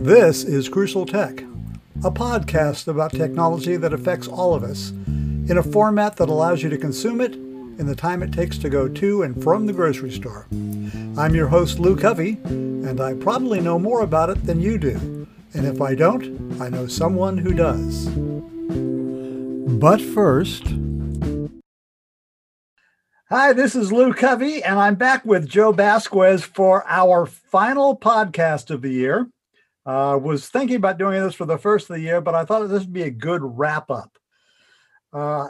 This is Crucial Tech, a podcast about technology that affects all of us in a format that allows you to consume it in the time it takes to go to and from the grocery store. I'm your host, Lou Covey, and I probably know more about it than you do. And if I don't, I know someone who does. But first, Hi, this is Lou Covey, and I'm back with Joe Basquez for our final podcast of the year. Uh, was thinking about doing this for the first of the year, but I thought this would be a good wrap up. Uh,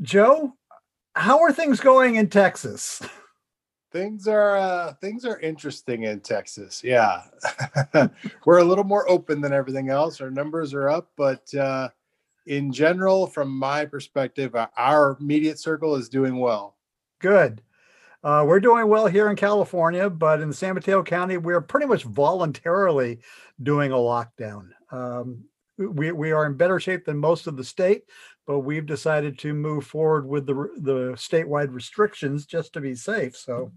Joe, how are things going in Texas? Things are uh, things are interesting in Texas. Yeah, we're a little more open than everything else. Our numbers are up, but uh, in general, from my perspective, our immediate circle is doing well. Good. Uh, we're doing well here in California, but in San Mateo County, we're pretty much voluntarily doing a lockdown. Um, we, we are in better shape than most of the state, but we've decided to move forward with the, the statewide restrictions just to be safe. So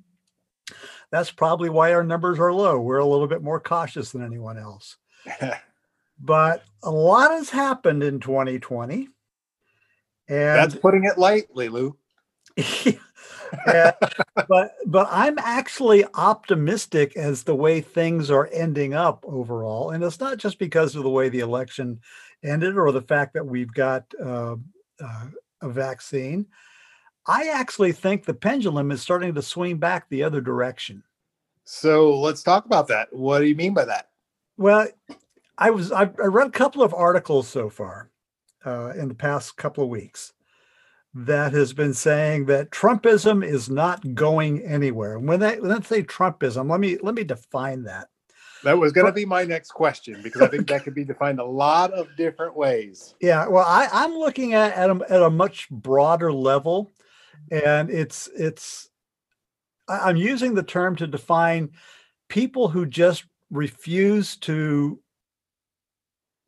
that's probably why our numbers are low. We're a little bit more cautious than anyone else. but a lot has happened in 2020. And that's putting it lightly, Lou. but but I'm actually optimistic as the way things are ending up overall, and it's not just because of the way the election ended or the fact that we've got uh, uh, a vaccine. I actually think the pendulum is starting to swing back the other direction. So let's talk about that. What do you mean by that? Well, I was I, I read a couple of articles so far uh, in the past couple of weeks that has been saying that Trumpism is not going anywhere. When they let's say Trumpism, let me let me define that. That was going to be my next question because I think that could be defined a lot of different ways. Yeah, well, I, I'm looking at at a, at a much broader level, and it's it's I'm using the term to define people who just refuse to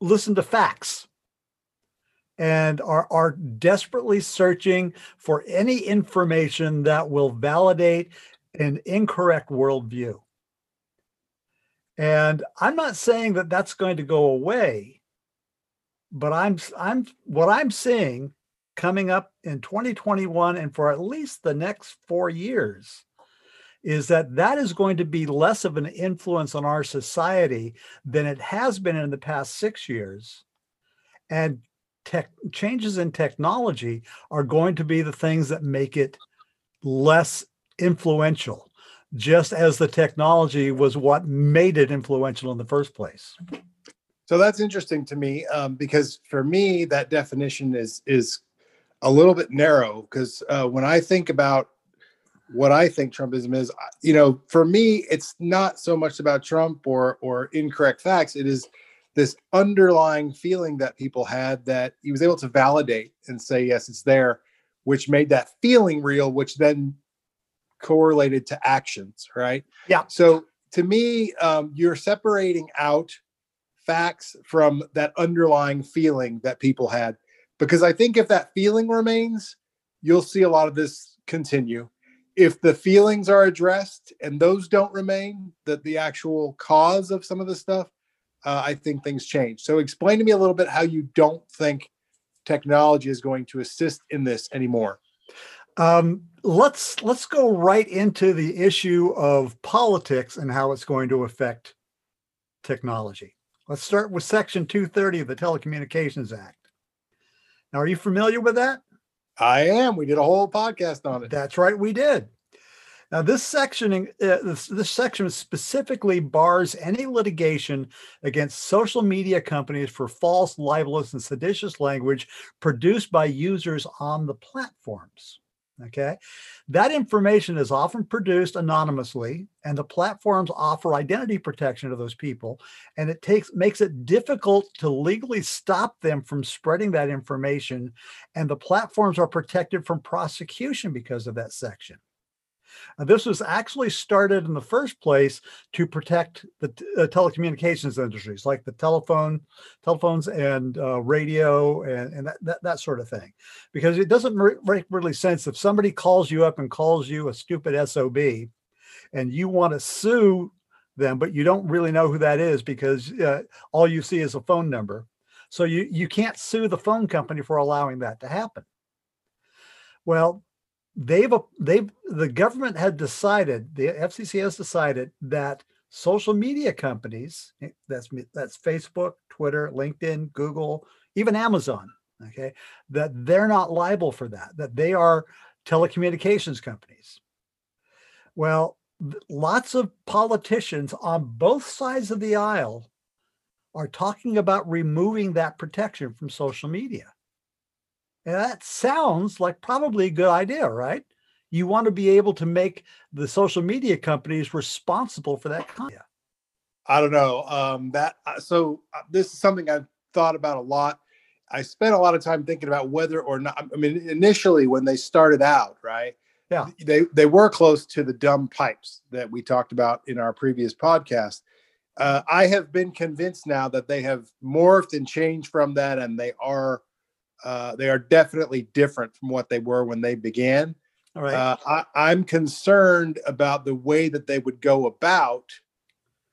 listen to facts and are, are desperately searching for any information that will validate an incorrect worldview. And I'm not saying that that's going to go away, but I'm I'm what I'm seeing coming up in 2021 and for at least the next 4 years is that that is going to be less of an influence on our society than it has been in the past 6 years. And tech changes in technology are going to be the things that make it less influential just as the technology was what made it influential in the first place. So that's interesting to me um, because for me that definition is is a little bit narrow because uh, when i think about what i think trumpism is you know for me it's not so much about trump or or incorrect facts. It is this underlying feeling that people had that he was able to validate and say yes it's there which made that feeling real which then correlated to actions right? Yeah. So to me um, you're separating out facts from that underlying feeling that people had. Because i think if that feeling remains you'll see a lot of this continue. If the feelings are addressed and those don't remain that the actual cause of some of the stuff uh, I think things change. So explain to me a little bit how you don't think technology is going to assist in this anymore. Um, let's let's go right into the issue of politics and how it's going to affect technology. Let's start with Section 230 of the Telecommunications Act. Now, are you familiar with that? I am. We did a whole podcast on it. That's right, we did. Now, this section, uh, this, this section specifically bars any litigation against social media companies for false, libelous, and seditious language produced by users on the platforms. Okay, that information is often produced anonymously, and the platforms offer identity protection to those people, and it takes makes it difficult to legally stop them from spreading that information, and the platforms are protected from prosecution because of that section. Uh, this was actually started in the first place to protect the uh, telecommunications industries, like the telephone, telephones and uh, radio and, and that, that, that, sort of thing. Because it doesn't make really sense if somebody calls you up and calls you a stupid SOB and you want to sue them, but you don't really know who that is because uh, all you see is a phone number. So you you can't sue the phone company for allowing that to happen. Well, they've they've the government had decided the FCC has decided that social media companies eh, that's that's Facebook, Twitter, LinkedIn, Google, even Amazon, okay, that they're not liable for that. That they are telecommunications companies. Well, lots of politicians on both sides of the aisle are talking about removing that protection from social media. And that sounds like probably a good idea, right? You want to be able to make the social media companies responsible for that content. I don't know. Um, that uh, so uh, this is something I've thought about a lot. I spent a lot of time thinking about whether or not. I mean, initially when they started out, right? Yeah, they they were close to the dumb pipes that we talked about in our previous podcast. Uh, I have been convinced now that they have morphed and changed from that, and they are uh, they are definitely different from what they were when they began. All right. Uh, I, I'm concerned about the way that they would go about.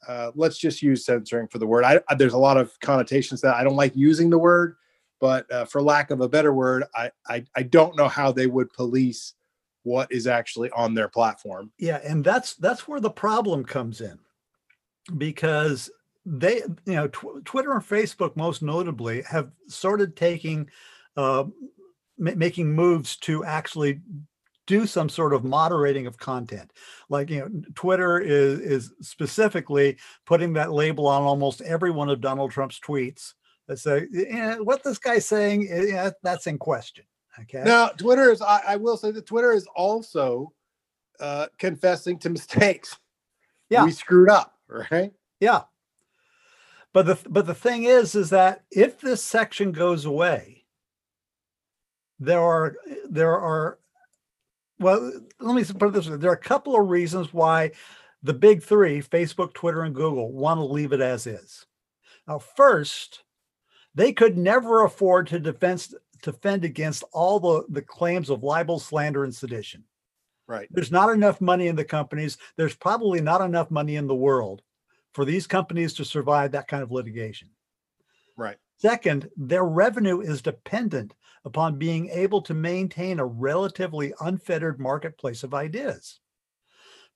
Uh, let's just use censoring for the word. I, I, there's a lot of connotations that I don't like using the word, but uh, for lack of a better word, I, I I don't know how they would police what is actually on their platform. Yeah, and that's that's where the problem comes in, because they, you know, tw- Twitter and Facebook most notably have started taking uh, making moves to actually do some sort of moderating of content. Like you know twitter is is specifically putting that label on almost every one of donald trump's tweets that say eh, what this guy's saying eh, that's in question okay? Now twitter is i, I will say that twitter is also uh, confessing to mistakes. Yeah. We screwed up right? Yeah. But the but the thing is is that if this section goes away there are there are well let me put it this way there are a couple of reasons why the big three facebook twitter and google want to leave it as is. Now first they could never afford to defend defend against all the, the claims of libel slander and sedition. Right. There's not enough money in the companies. There's probably not enough money in the world for these companies to survive that kind of litigation. Right. Second, their revenue is dependent upon being able to maintain a relatively unfettered marketplace of ideas.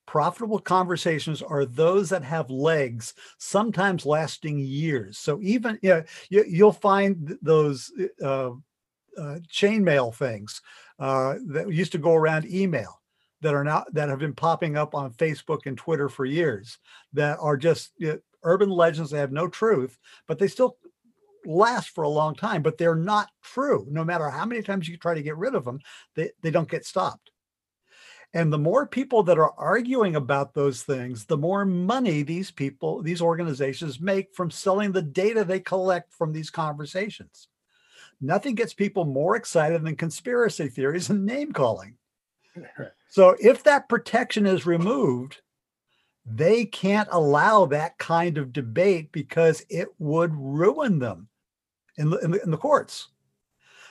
Profitable conversations are those that have legs, sometimes lasting years. So even you know, you, will find those uh, uh, chainmail things uh, that used to go around email that are now that have been popping up on Facebook and Twitter for years that are just you know, urban legends that have no truth, but they still last for a long time, but they're not true. No matter how many times you try to get rid of them, they, they don't get stopped. And the more people that are arguing about those things, the more money these people, these organizations make from selling the data they collect from these conversations. Nothing gets people more excited than conspiracy theories and name calling. So if that protection is removed, they can't allow that kind of debate because it would ruin them in the, in the, in the courts.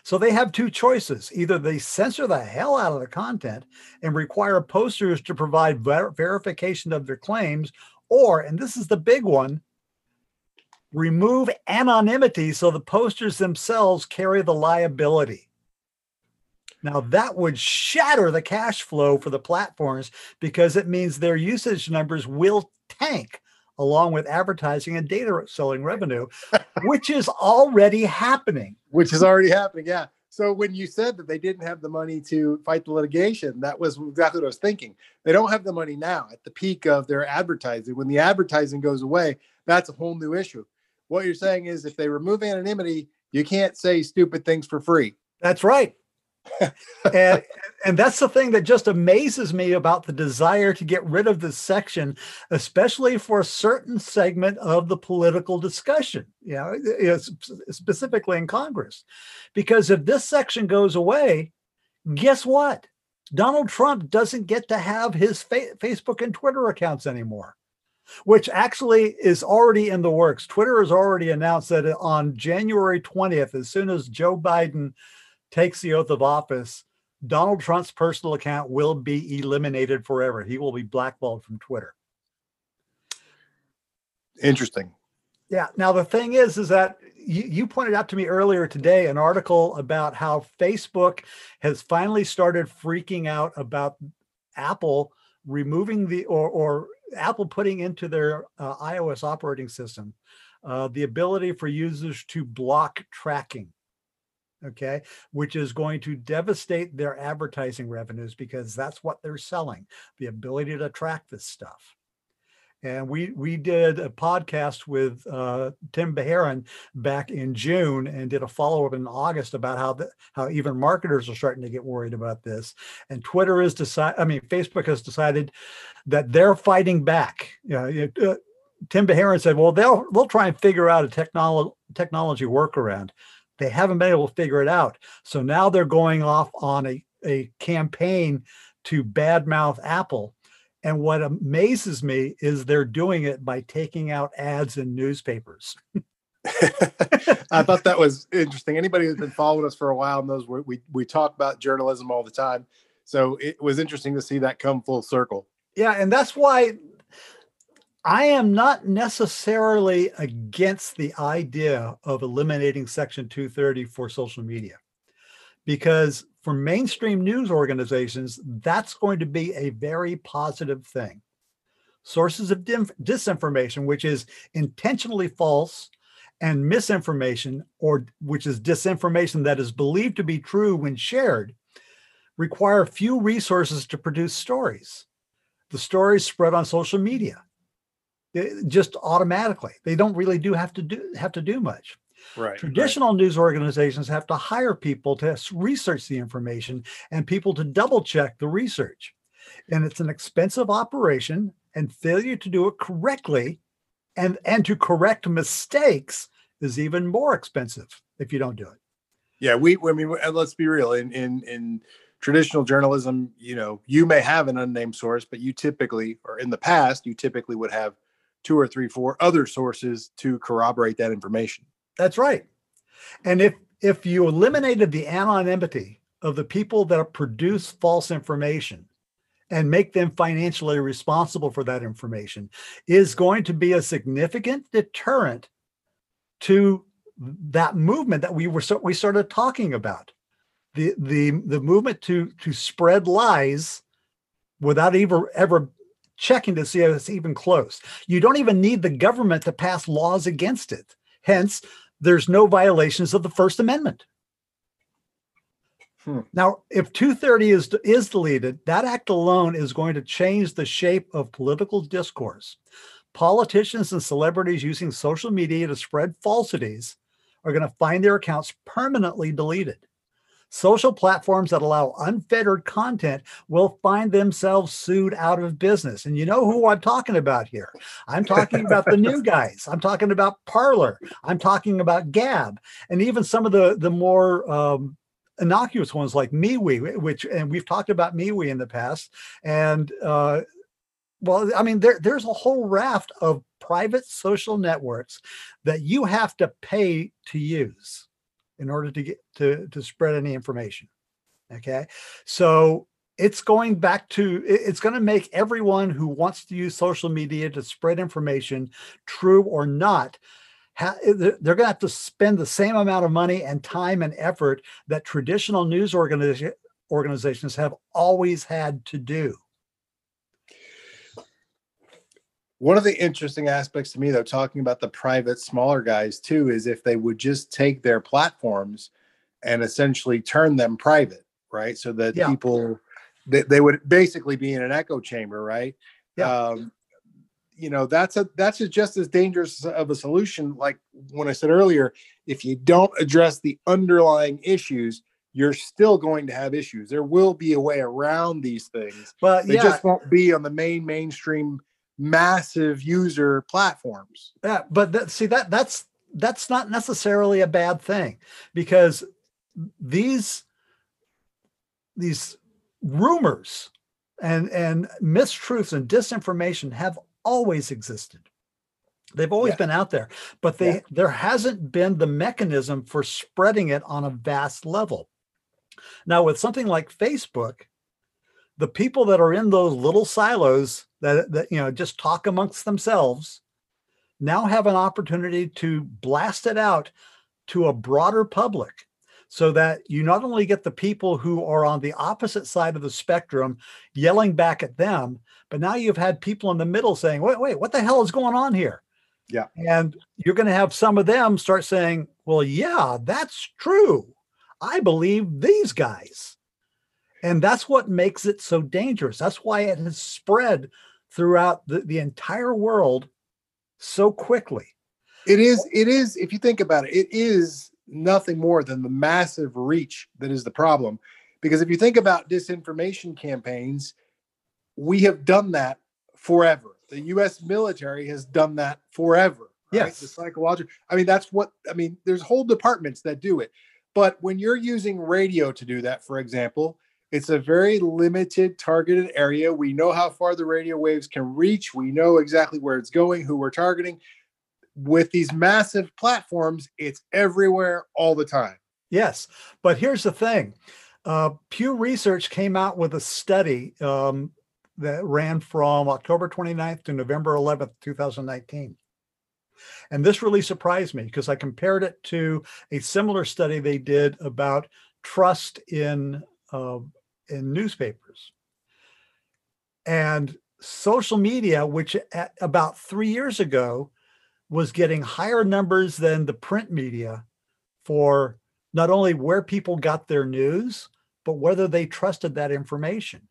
So they have two choices. Either they censor the hell out of the content and require posters to provide ver- verification of their claims, or, and this is the big one, remove anonymity so the posters themselves carry the liability. Now, that would shatter the cash flow for the platforms because it means their usage numbers will tank along with advertising and data selling revenue, which is already happening. Which is already happening, yeah. So when you said that they didn't have the money to fight the litigation, that was exactly what I was thinking. They don't have the money now at the peak of their advertising. When the advertising goes away, that's a whole new issue. What you're saying is if they remove anonymity, you can't say stupid things for free. That's right and and that's the thing that just amazes me about the desire to get rid of this section, especially for a certain segment of the political discussion, you know, specifically in Congress. Because if this section goes away, guess what? Donald Trump doesn't get to have his fa- Facebook and Twitter accounts anymore, which actually is already in the works. Twitter has already announced that on January 20th, as soon as Joe Biden takes the oath of office, Donald Trump's personal account will be eliminated forever. He will be blackballed from Twitter. Interesting. Yeah. Now the thing is, is that you, you pointed out to me earlier today an article about how Facebook has finally started freaking out about Apple removing the or or Apple putting into their uh, iOS operating system uh, the ability for users to block tracking. Okay, which is going to devastate their advertising revenues because that's what they're selling the ability to track this stuff. And we we did a podcast with uh, Tim Beharon back in June and did a follow up in August about how the, how even marketers are starting to get worried about this. And Twitter is decided. I mean, Facebook has decided that they're fighting back. You know, uh, Tim Beharon said, "Well, they'll they'll try and figure out a technology technology workaround." They haven't been able to figure it out. So now they're going off on a, a campaign to badmouth Apple and what amazes me is they're doing it by taking out ads in newspapers. I thought that was interesting. Anybody who's been following us for a while knows we, we, we talk about journalism all the time. So it was interesting to see that come full circle. Yeah. And that's why I am not necessarily against the idea of eliminating Section 230 for social media because for mainstream news organizations, that's going to be a very positive thing. Sources of disinformation, which is intentionally false, and misinformation, or which is disinformation that is believed to be true when shared, require few resources to produce stories. The stories spread on social media just automatically. They don't really do have to do have to do much. Right. Traditional right. news organizations have to hire people to research the information and people to double check the research. And it's an expensive operation, and failure to do it correctly and, and to correct mistakes is even more expensive if you don't do it. Yeah, we I mean let's be real. In in in traditional journalism, you know, you may have an unnamed source, but you typically or in the past, you typically would have two or three, four other sources to corroborate that information. That's right. And if if you eliminated the anonymity of the people that produce false information and make them financially responsible for that information is going to be a significant deterrent to that movement that we were so we started talking about the the the movement to to spread lies without ever ever checking to see if it's even close you don't even need the government to pass laws against it hence there's no violations of the First Amendment. Hmm. Now, if 230 is, is deleted, that act alone is going to change the shape of political discourse. Politicians and celebrities using social media to spread falsities are going to find their accounts permanently deleted. Social platforms that allow unfettered content will find themselves sued out of business. And you know who I'm talking about here? I'm talking about the new guys. I'm talking about Parler. I'm talking about Gab, and even some of the the more um, innocuous ones like MeWe, which and we've talked about MeWe in the past. And uh, well, I mean, there, there's a whole raft of private social networks that you have to pay to use in order to get to to spread any information okay? So it's going back to it's going to make everyone who wants to use social media to spread information true or not eh, they're going to have to spend the same amount of money and time and effort that traditional news organiza- organizations have always had to do One of the interesting aspects to me, though, talking about the private, smaller guys too, is if they would just take their platforms and essentially turn them private, right? So that yeah. people they, they would basically be in an echo chamber, right? Yeah. Um, you know, that's a that's a just as dangerous of a solution. Like when I said earlier, if you don't address the underlying issues, you're still going to have issues. There will be a way around these things. But they yeah. just won't be on the main mainstream massive user platforms. Yeah, but that, see that that's that's not necessarily a bad thing because these these rumors and and mistruths and disinformation have always existed. They've always yeah. been out there, but they yeah. there hasn't been the mechanism for spreading it on a vast level. Now with something like Facebook, the people that are in those little silos that, that you know just talk amongst themselves now have an opportunity to blast it out to a broader public so that you not only get the people who are on the opposite side of the spectrum yelling back at them, but now you've had people in the middle saying, wait, wait, what the hell is going on here? Yeah. And you're going to have some of them start saying, well, yeah, that's true. I believe these guys. And that's what makes it so dangerous. That's why it has spread throughout the, the entire world so quickly. It is, it is, if you think about it, it is nothing more than the massive reach that is the problem. Because if you think about disinformation campaigns, we have done that forever. The US military has done that forever. Right? Yes. The psychological, I mean, that's what, I mean, there's whole departments that do it. But when you're using radio to do that, for example, it's a very limited targeted area. We know how far the radio waves can reach. We know exactly where it's going, who we're targeting. With these massive platforms, it's everywhere all the time. Yes. But here's the thing uh, Pew Research came out with a study um, that ran from October 29th to November 11th, 2019. And this really surprised me because I compared it to a similar study they did about trust in uh, in newspapers. And social media, which about three years ago was getting higher numbers than the print media for not only where people got their news, but whether they trusted that information.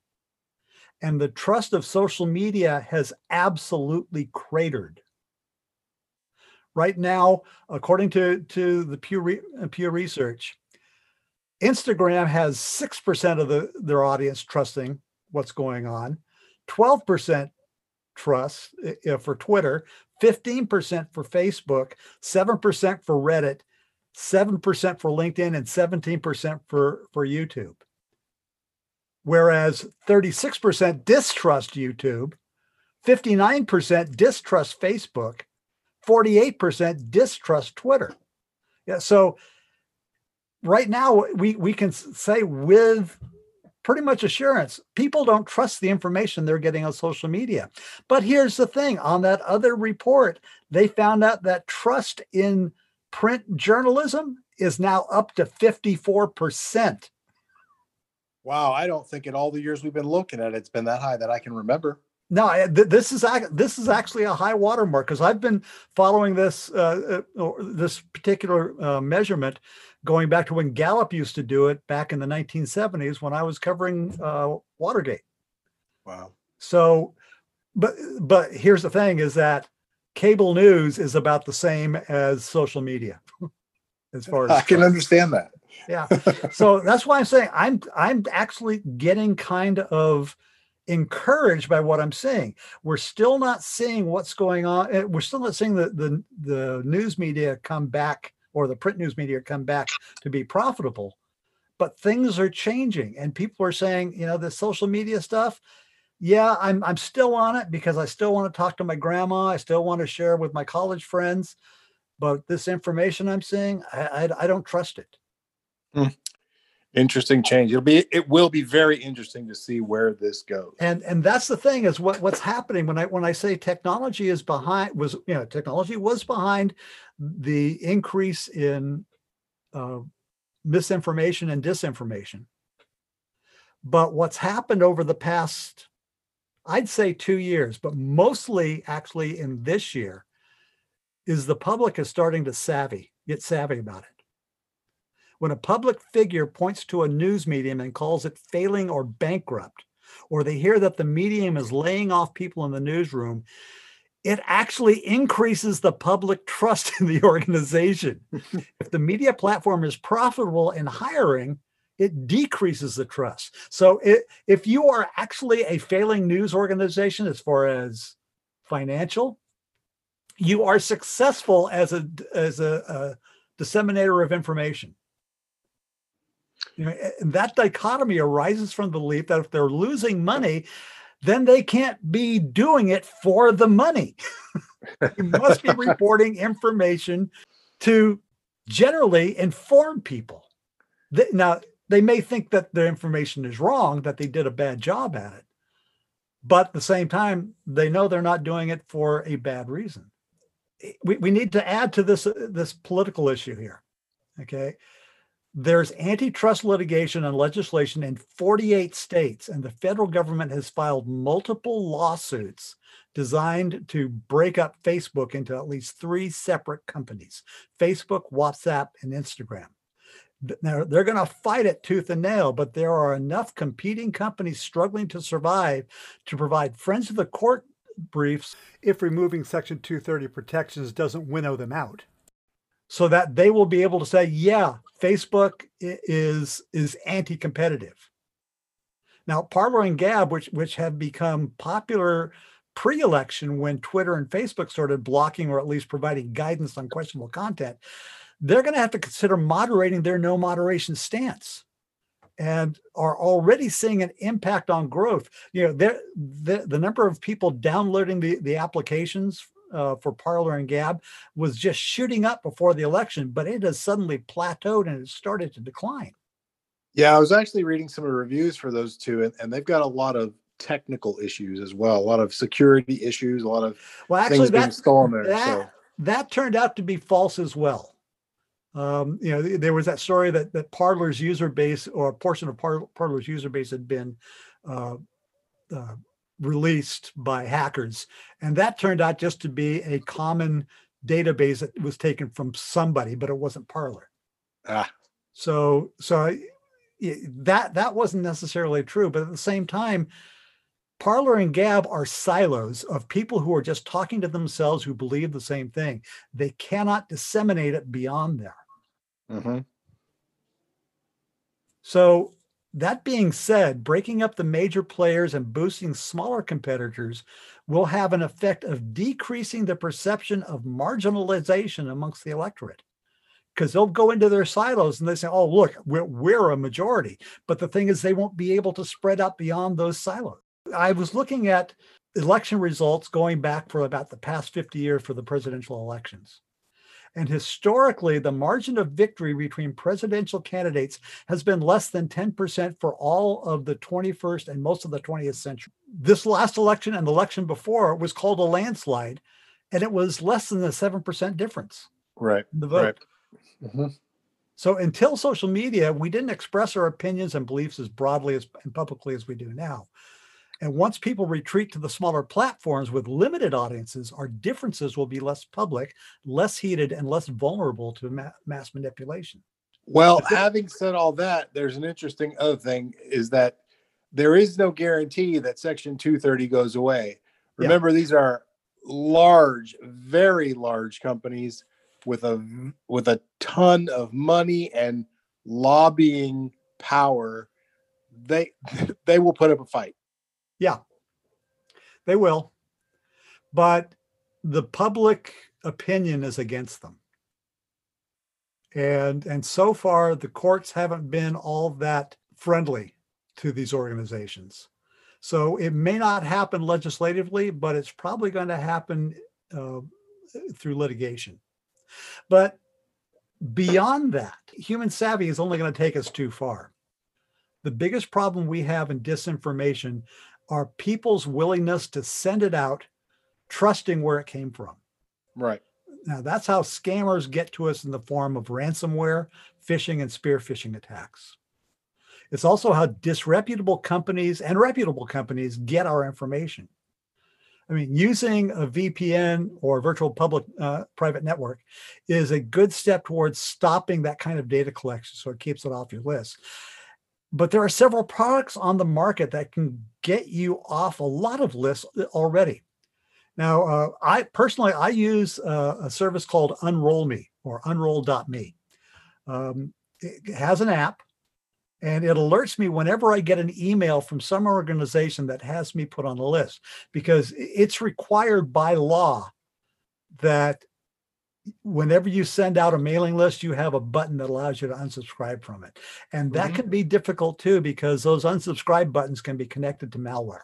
And the trust of social media has absolutely cratered. Right now, according to, to the Pew, Re- uh, Pew Research, Instagram has 6% of the, their audience trusting what's going on, 12% trust uh, for Twitter, 15% for Facebook, 7% for Reddit, 7% for LinkedIn, and 17% for, for YouTube. Whereas 36% distrust YouTube, 59% distrust Facebook, 48% distrust Twitter. Yeah, so right now we we can say with pretty much assurance people don't trust the information they're getting on social media. But here's the thing on that other report they found out that trust in print journalism is now up to 54% wow i don't think in all the years we've been looking at it, it's been that high that i can remember no, th- this is this is actually a high watermark because I've been following this uh, uh this particular uh, measurement going back to when Gallup used to do it back in the 1970s when I was covering uh, Watergate. Wow. So, but but here's the thing: is that cable news is about the same as social media, as far as I can understand that. Yeah. so that's why I'm saying I'm I'm actually getting kind of encouraged by what I'm seeing. We're still not seeing what's going on. Eh, we're still not seeing the the, the news media come back or the print news media come back to be profitable. But things are changing, and people are saying, you know, the social media stuff. Yeah, I'm I'm still on it because I still want to talk to my grandma. I still want to share with my college friends. But this information I'm seeing, I I, I don't trust it. Hmm interesting change. It'll be it will be very interesting to see where this goes. And and that's the thing is what what's happening when i when i say technology is behind was you know technology was behind the increase in uh, misinformation and disinformation. But what's happened over the past i'd say two years but mostly actually in this year is the public is starting to savvy get savvy about it when a public figure points to a news medium and calls it failing or bankrupt, or they hear that the medium is laying off people in the newsroom, it actually increases the public trust in the organization. if the media platform is profitable in hiring, it decreases the trust. So it, if you are actually a failing news organization as far as financial, you are successful as a as a, a disseminator of information. You know, that dichotomy arises from the belief that if they're losing money, then they can't be doing it for the money. you must be reporting information to generally inform people. Now, they may think that the information is wrong, that they did a bad job at it. But at the same time, they know they're not doing it for a bad reason. we, we need to add to this uh, this political issue here. Okay. There's antitrust litigation and legislation in 48 states, and the federal government has filed multiple lawsuits designed to break up Facebook into at least three separate companies Facebook, WhatsApp, and Instagram. Now, they're going to fight it tooth and nail, but there are enough competing companies struggling to survive to provide friends of the court briefs if removing Section 230 protections doesn't winnow them out. So that they will be able to say, yeah, Facebook is is anti-competitive. Now, Parler and Gab, which which have become popular pre-election when Twitter and Facebook started blocking or at least providing guidance on questionable content, they're going to have to consider moderating their no moderation stance and are already seeing an impact on growth. You know, the, the number of people downloading the, the applications uh, for Parler and Gab was just shooting up before the election, but it has suddenly plateaued and it started to decline. Yeah, I was actually reading some of the reviews for those two, and, and they've got a lot of technical issues as well, a lot of security issues, a lot of well, actually, things that, being stolen there. That, so. that turned out to be false as well. Um, you know, there was that story that that Parler's user base or a portion of Par- Parler's user base had been uh, uh, released by hackers, and that turned out just to be a common database that was taken from somebody, but it wasn't Parler. Ah. So, so that that wasn't necessarily true, but at the same time, Parler and Gab are silos of people who are just talking to themselves who believe the same thing. They cannot disseminate it beyond there. Mm-hmm. So, that being said, breaking up the major players and boosting smaller competitors will have an effect of decreasing the perception of marginalization amongst the electorate. Because they'll go into their silos and they say, oh, look, we're, we're a majority. But the thing is, they won't be able to spread out beyond those silos. I was looking at election results going back for about the past 50 years for the presidential elections. And historically, the margin of victory between presidential candidates has been less than 10% for all of the 21st and most of the 20th century. This last election and the election before was called a landslide, and it was less than a 7% difference. Right. The vote. Right. Mm-hmm. So until social media, we didn't express our opinions and beliefs as broadly as and publicly as we do now. And once people retreat to the smaller platforms with limited audiences, our differences will be less public, less heated, and less vulnerable to ma- mass manipulation. Well, having said all that, there's an interesting other thing is that there is no guarantee that Section 230 goes away. Remember, yeah. these are large, very large companies with a with a ton of money and lobbying power. They they will put up a fight. Yeah, they will. But the public opinion is against them. And and so far the courts haven't been all that friendly to these organizations. So it may not happen legislatively, but it's probably going to happen uh, through litigation. But beyond that, human savvy is only going to take us too far. The biggest problem we have in disinformation are people's willingness to send it out, trusting where it came from. Right. Now, that's how scammers get to us in the form of ransomware, phishing, and spear phishing attacks. It's also how disreputable companies and reputable companies get our information. I mean, using a VPN or virtual public uh, private network is a good step towards stopping that kind of data collection so it keeps it off your list but there are several products on the market that can get you off a lot of lists already. Now, uh, I personally I use uh, a service called Unroll Me or Unroll.me. Um, it has an app, and it alerts me whenever I get an email from some organization that has me put on the list because it's required by law that whenever you send out a mailing list, you have a button that allows you to unsubscribe from it. And that mm-hmm. can be difficult too, because those unsubscribe buttons can be connected to malware.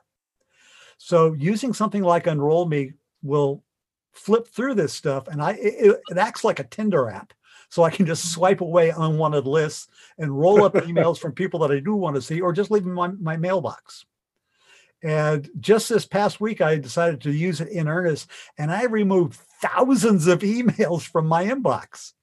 So using something like Unroll Me will flip through this stuff and I it, it acts like a Tinder app. So I can just mm-hmm. swipe away unwanted lists and roll up emails from people that I do want to see, or just leave them in my, my mailbox. And just this past week, I decided to use it in earnest, and I removed thousands of emails from my inbox.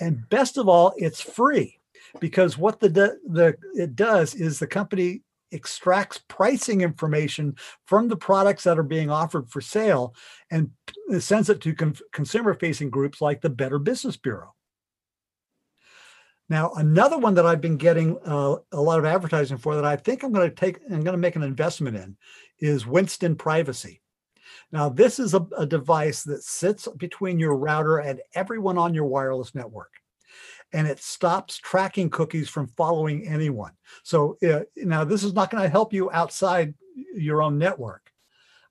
And best of all, it's free because what the, the it does is the company extracts pricing information from the products that are being offered for sale and sends it to con- consumer facing groups like the Better Business Bureau. Now, another one that I've been getting uh, a lot of advertising for that I think I'm going to take, I'm going to make an investment in is Winston Privacy. Now, this is a, a device that sits between your router and everyone on your wireless network and it stops tracking cookies from following anyone. So uh, now this is not going to help you outside your own network,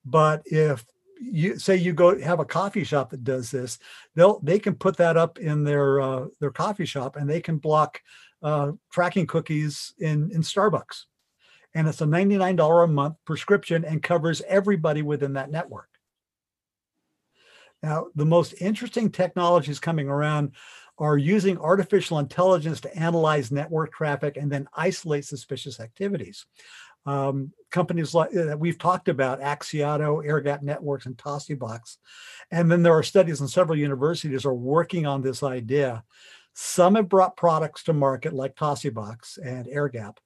but if you say you go have a coffee shop that does this, they'll they can put that up in their uh, their coffee shop and they can block uh, tracking cookies in in Starbucks, and it's a ninety nine dollar a month prescription and covers everybody within that network. Now, the most interesting technologies coming around are using artificial intelligence to analyze network traffic and then isolate suspicious activities. Um, companies like uh, that we've talked about, Axiado, Airgap Networks, and Tosibox. And then there are studies and several universities are working on this idea. Some have brought products to market like Tosibox and Airgap,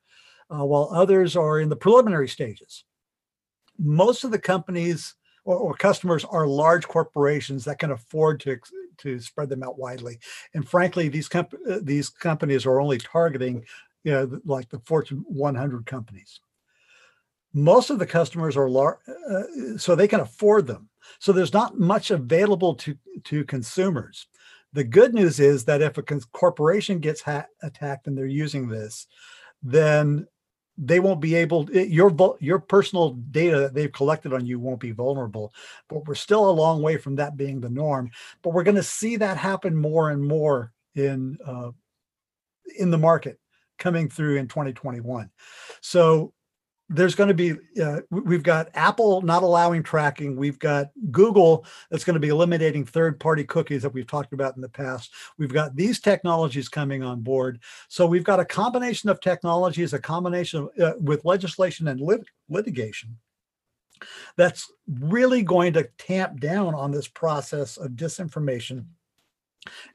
uh, while others are in the preliminary stages. Most of the companies or, or, customers are large corporations that can afford to to spread them out widely. And frankly, these comp- uh, these companies are only targeting, you know, like the Fortune 100 companies. Most of the customers are large, uh, so they can afford them. So there's not much available to to consumers. The good news is that if a corporation gets ha- attacked and they're using this, then they won't be able your your personal data that they've collected on you won't be vulnerable but we're still a long way from that being the norm but we're going to see that happen more and more in uh, in the market coming through in 2021 so there's going to be uh, we've got apple not allowing tracking. We've got google that's going to be eliminating third party cookies that we've talked about in the past. We've got these technologies coming on board. So we've got a combination of technologies a combination of, uh, with legislation and lit- litigation that's really going to tamp down on this process of disinformation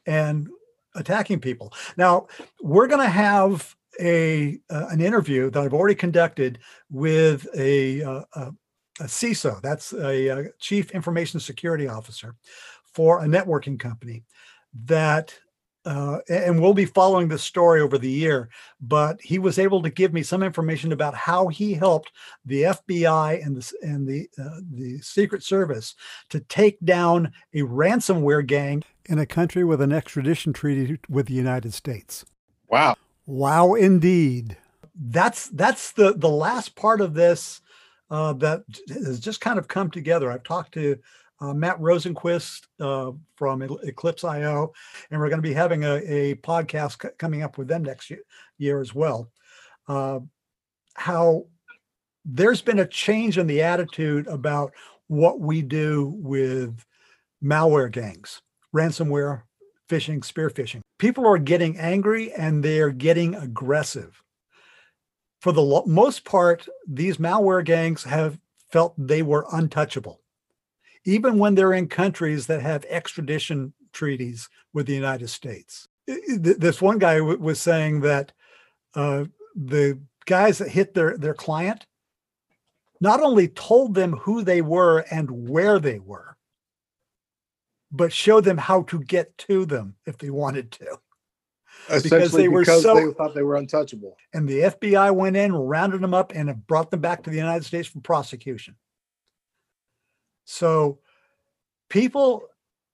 and attacking people. Now we're going to have a uh, an interview that I've already conducted with a, uh, a, a CISO, that's a, a, chief information security officer for a networking company that uh, and we'll be following this story over the year, but he was able to give me some information about how he helped the FBI and the and the uh, the Secret Service to take down a ransomware gang in a country with an extradition treaty with the United States. Wow. Wow, indeed. That's that's the the last part of this uh, that has just kind of come together. I've talked to uh, Matt Rosenquist uh, from Eclipse IO, and we're going to be having a, a podcast c- coming up with them next year, year as well. Uh, how there's been a change in the attitude about what we do with malware gangs, ransomware, phishing, spear phishing. People are getting angry and they're getting aggressive. For the lo- most part, these malware gangs have felt they were untouchable, even when they're in countries that have extradition treaties with the United States. This one guy w- was saying that uh, the guys that hit their, their client not only told them who they were and where they were, but show them how to get to them if they wanted to. Because they were because so, they thought they were untouchable. And the FBI went in, rounded them up, and brought them back to the United States for prosecution. So people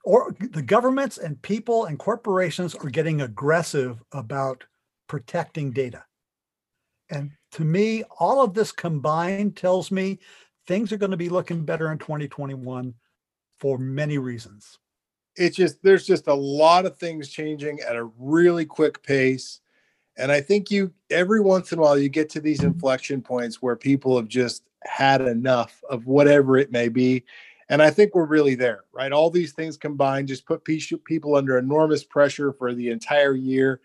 or the governments and people and corporations are getting aggressive about protecting data. And to me, all of this combined tells me things are going to be looking better in 2021 for many reasons it's just there's just a lot of things changing at a really quick pace. And i think you every once in a while you get to these inflection points where people have just had enough of whatever it may be. And i think we're really there right? All these things combined just put people under enormous pressure for the entire year.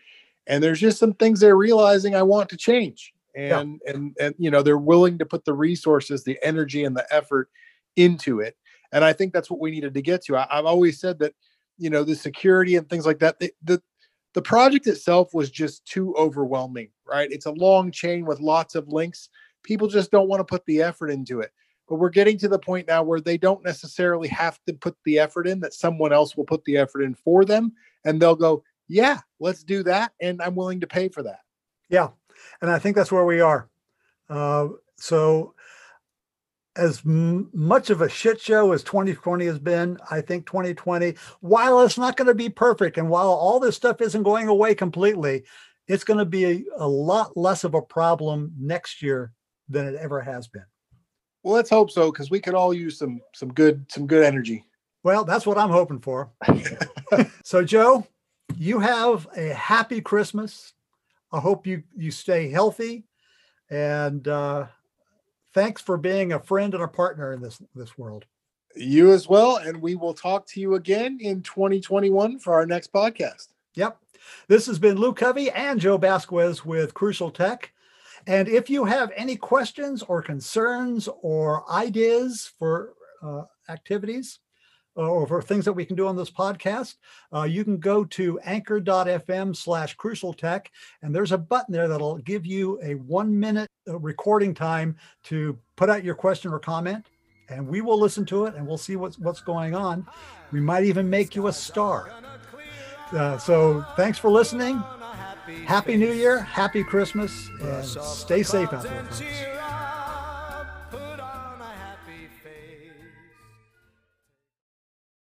And there's just some things they're realizing i want to change. And yeah. and and you know they're willing to put the resources the energy and the effort into it and I think that's what we needed to get to. I, have always said that, you know, the security and things like that. The, the the project itself was just too overwhelming, right? It's a long chain with lots of links. People just don't want to put the effort into it. But we're getting to the point now where they don't necessarily have to put the effort in, that someone else will put the effort in for them. And they'll go, yeah, let's do that. And I'm willing to pay for that. Yeah. And I think that's where we are. Uh, so, as m- much of a shit show as 2020 has been, I think 2020, while it's not going to be perfect and while all this stuff isn't going away completely, it's going to be a, a lot less of a problem next year than it ever has been. Well, let's hope so because we could all use some some good some good energy. Well, that's what I'm hoping for. so, Joe, you have a happy Christmas. I hope you you stay healthy, and uh, thanks for being a friend and a partner in this this world. You as well, and we will talk to you again in 2021 for our next podcast. Yep. This has been Lou Covey and Joe Basquez with Crucial Tech. And if you have any questions or concerns or ideas for uh, activities or for things that we can do on this podcast, uh, you can go to anchor.fm slash crucial tech. And there's a button there that'll give you a one minute uh, recording time to put out your question or comment. And we will listen to it and we'll see what's, what's going on. We might even make you a star. Uh, so thanks for listening. Happy New Year, Happy Christmas, and stay safe out there. Folks.